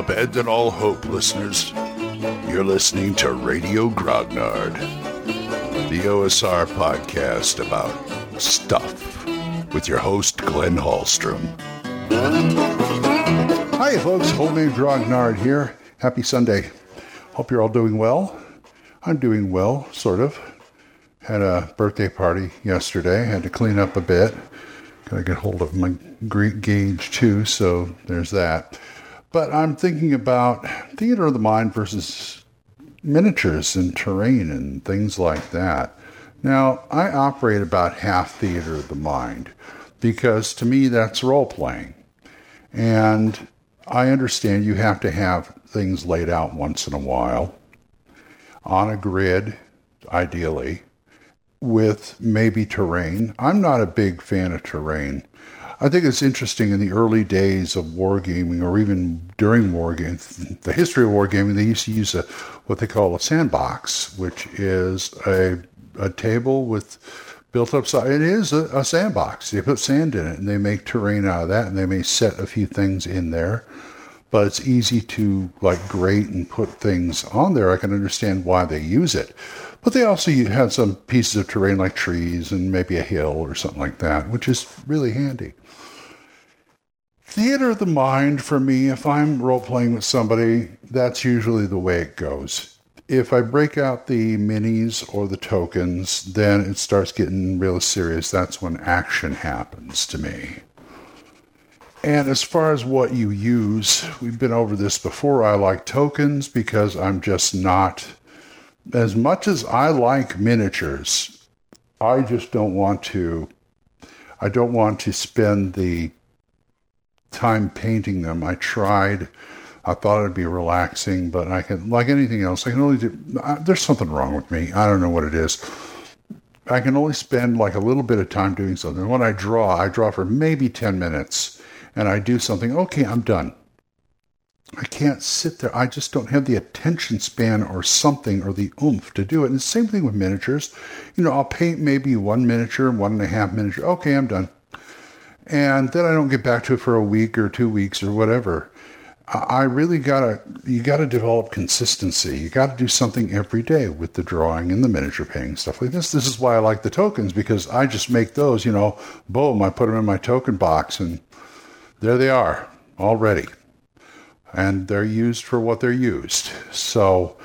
Abandon all hope, listeners. You're listening to Radio Grognard, the OSR podcast about stuff with your host, Glenn Hallstrom. Hi, folks. Old Man Grognard here. Happy Sunday. Hope you're all doing well. I'm doing well, sort of. Had a birthday party yesterday. Had to clean up a bit. Gotta get hold of my gauge too, so there's that. But I'm thinking about theater of the mind versus miniatures and terrain and things like that. Now, I operate about half theater of the mind because to me that's role playing. And I understand you have to have things laid out once in a while on a grid, ideally, with maybe terrain. I'm not a big fan of terrain. I think it's interesting in the early days of wargaming, or even during wargaming, the history of wargaming, they used to use a what they call a sandbox, which is a a table with built up side. It is a, a sandbox. They put sand in it, and they make terrain out of that, and they may set a few things in there. But it's easy to like grate and put things on there. I can understand why they use it. But they also had some pieces of terrain like trees and maybe a hill or something like that, which is really handy. Theater of the mind for me, if I'm role playing with somebody, that's usually the way it goes. If I break out the minis or the tokens, then it starts getting real serious. That's when action happens to me. And as far as what you use, we've been over this before. I like tokens because I'm just not, as much as I like miniatures, I just don't want to, I don't want to spend the time painting them. I tried. I thought it'd be relaxing, but I can, like anything else, I can only do, uh, there's something wrong with me. I don't know what it is. I can only spend like a little bit of time doing something. When I draw, I draw for maybe 10 minutes and I do something. Okay, I'm done. I can't sit there. I just don't have the attention span or something or the oomph to do it. And the same thing with miniatures. You know, I'll paint maybe one miniature, one and a half miniature. Okay, I'm done and then I don't get back to it for a week or two weeks or whatever. I really gotta you gotta develop consistency. You gotta do something every day with the drawing and the miniature painting stuff like this. This is why I like the tokens because I just make those. You know, boom! I put them in my token box and there they are already, and they're used for what they're used. So,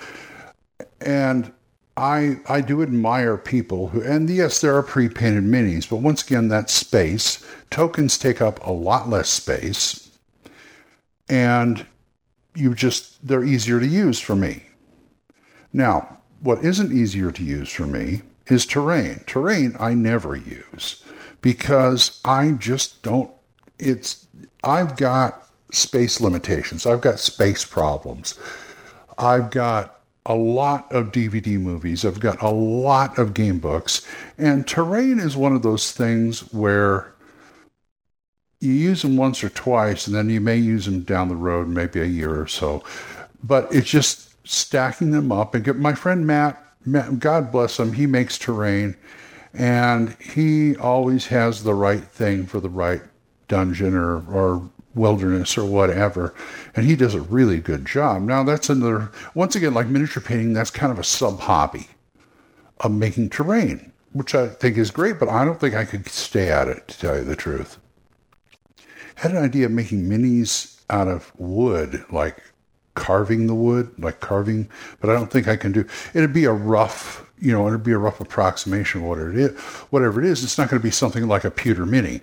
and I I do admire people who, and yes, there are pre-painted minis, but once again, that space tokens take up a lot less space, and you just they're easier to use for me. Now, what isn't easier to use for me is terrain. Terrain I never use because I just don't. It's I've got space limitations. I've got space problems. I've got a lot of DVD movies. I've got a lot of game books. And terrain is one of those things where you use them once or twice, and then you may use them down the road, maybe a year or so. But it's just stacking them up. And get my friend Matt, Matt, God bless him, he makes terrain, and he always has the right thing for the right dungeon or, or wilderness or whatever. And he does a really good job. Now, that's another, once again, like miniature painting, that's kind of a sub hobby of making terrain, which I think is great, but I don't think I could stay at it, to tell you the truth. Had an idea of making minis out of wood, like carving the wood, like carving, but I don't think I can do. It'd be a rough, you know, it'd be a rough approximation of what it is. Whatever it is, it's not going to be something like a pewter mini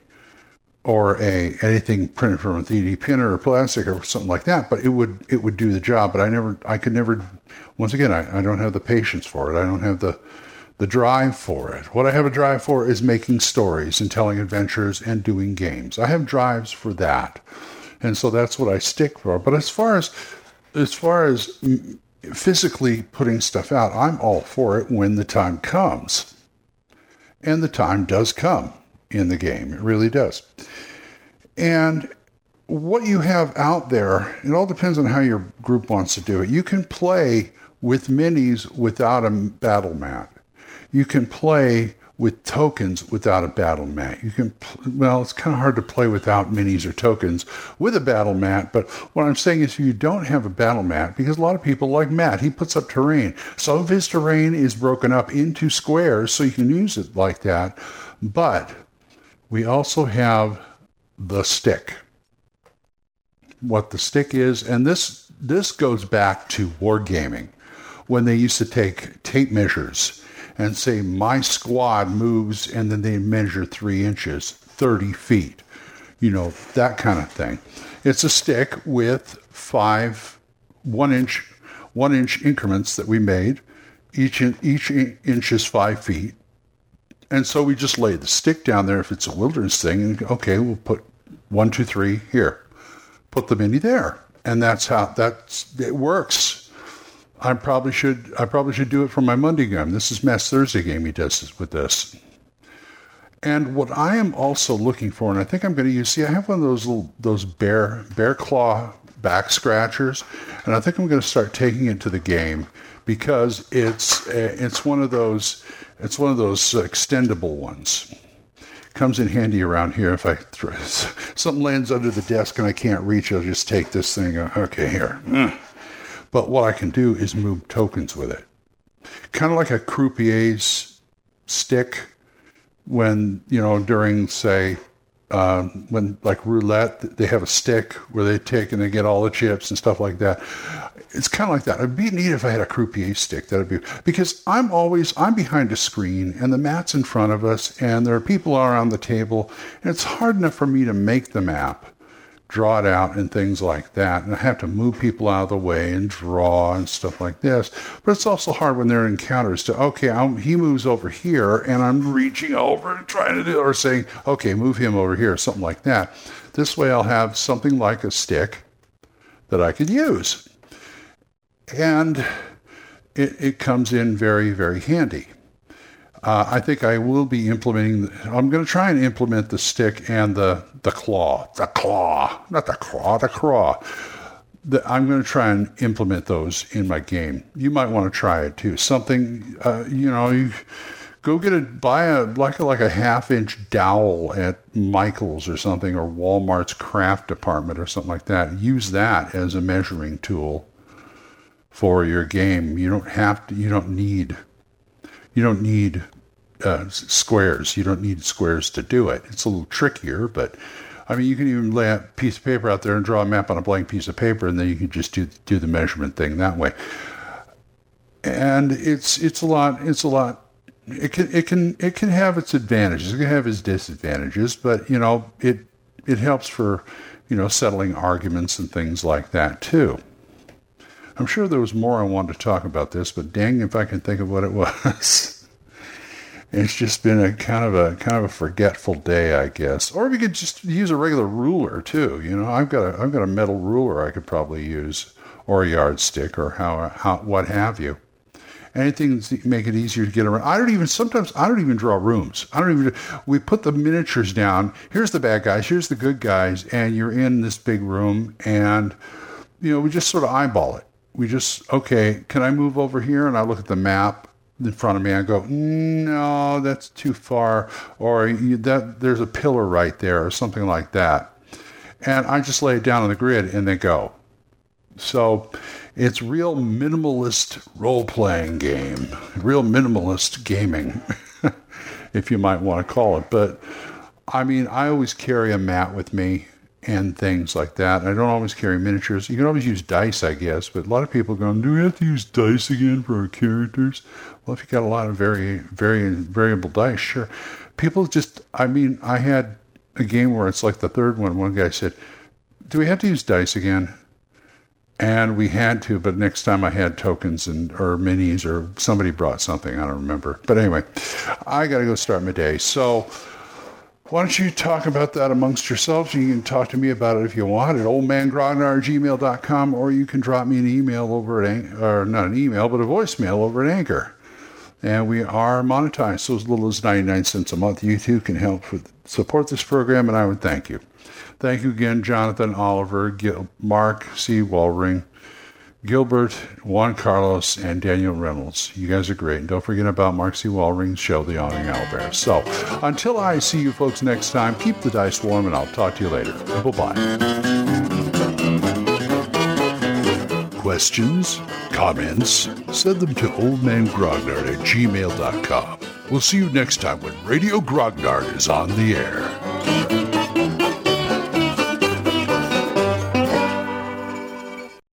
or a anything printed from a 3D printer or plastic or something like that, but it would it would do the job. But I never I could never once again I, I don't have the patience for it. I don't have the the drive for it. What I have a drive for is making stories and telling adventures and doing games. I have drives for that. And so that's what I stick for. But as far as as far as physically putting stuff out, I'm all for it when the time comes. And the time does come in the game. It really does. And what you have out there, it all depends on how your group wants to do it. You can play with minis without a battle mat. You can play with tokens without a battle mat. You can, well, it's kind of hard to play without minis or tokens with a battle mat. But what I'm saying is, you don't have a battle mat, because a lot of people like Matt, he puts up terrain. Some of his terrain is broken up into squares, so you can use it like that. But we also have the stick. What the stick is, and this this goes back to wargaming when they used to take tape measures and say my squad moves and then they measure three inches, 30 feet, you know, that kind of thing. It's a stick with five one inch one inch increments that we made. Each in, each inch is five feet. And so we just lay the stick down there if it's a wilderness thing and okay, we'll put one, two, three here. Put the mini there. And that's how that's it works I probably should I probably should do it for my Monday game. This is Matt's Thursday game. He does this with this. And what I am also looking for, and I think I'm going to use. See, I have one of those little those bear bear claw back scratchers, and I think I'm going to start taking it to the game because it's eh, it's one of those it's one of those extendable ones. Comes in handy around here if I throw something lands under the desk and I can't reach. I'll just take this thing. Uh, okay, here. Hmm. But what I can do is move tokens with it. Kind of like a croupier's stick when, you know, during, say, uh, when like roulette, they have a stick where they take and they get all the chips and stuff like that. It's kind of like that. It'd be neat if I had a croupier stick. That'd be because I'm always I'm behind a screen and the mat's in front of us and there are people around the table and it's hard enough for me to make the map draw it out and things like that. And I have to move people out of the way and draw and stuff like this. But it's also hard when there are encounters to, okay, I'm, he moves over here and I'm reaching over and trying to do, or saying, okay, move him over here, something like that. This way I'll have something like a stick that I could use. And it, it comes in very, very handy. Uh, I think I will be implementing. I'm going to try and implement the stick and the the claw, the claw, not the claw, the claw. The, I'm going to try and implement those in my game. You might want to try it too. Something, uh, you know, you go get a buy a like a, like a half inch dowel at Michaels or something, or Walmart's craft department or something like that. Use that as a measuring tool for your game. You don't have to. You don't need you don't need uh, squares. You don't need squares to do it. It's a little trickier, but I mean, you can even lay a piece of paper out there and draw a map on a blank piece of paper, and then you can just do do the measurement thing that way. And it's it's a lot. It's a lot. It can it can it can have its advantages. It can have its disadvantages, but you know it it helps for you know settling arguments and things like that too. I'm sure there was more I wanted to talk about this, but dang if I can think of what it was. it's just been a kind of a kind of a forgetful day, I guess. Or we could just use a regular ruler too. You know, I've got a I've got a metal ruler I could probably use, or a yardstick, or how how what have you. Anything to make it easier to get around. I don't even sometimes I don't even draw rooms. I don't even. We put the miniatures down. Here's the bad guys. Here's the good guys, and you're in this big room, and you know we just sort of eyeball it we just okay can i move over here? And i look at the map in front of me. I go no that's too far or that there's a pillar right there or something like that. And i just lay it down on the grid and they go. So it's real minimalist role-playing game real minimalist gaming if you might want to call it. But i mean i always carry a mat with me and things like that. I don't always carry miniatures. You can always use dice, I guess, but a lot of people go, do we have to use dice again for our characters? Well, if you got a lot of very, very variable dice, sure. People just, I mean, I had a game where it's like the third one. One guy said, do we have to use dice again? And we had to, but next time I had tokens and or minis or somebody brought something. I don't remember. But anyway, I got to go start my day. So, why don't you talk about that amongst yourselves? You can talk to me about it if you want at oldmangrognard@gmail.com, or you can drop me an email over at, or not an email, but a voicemail over at Anchor. And we are monetized, so as little as 99 cents a month. You too can help with, support this program, and I would thank you. Thank you again, Jonathan Oliver, Gil, Mark C. Walring, Gilbert, Juan Carlos, and Daniel Reynolds. You guys are great. And don't forget about Mark C. Show, The Awning Owlbear. So until I see you folks next time, keep the dice warm, and I'll talk to you later. Bye bye. Questions? Comments? Send them to oldmangrognard at gmail.com. We'll see you next time when Radio Grognard is on the air.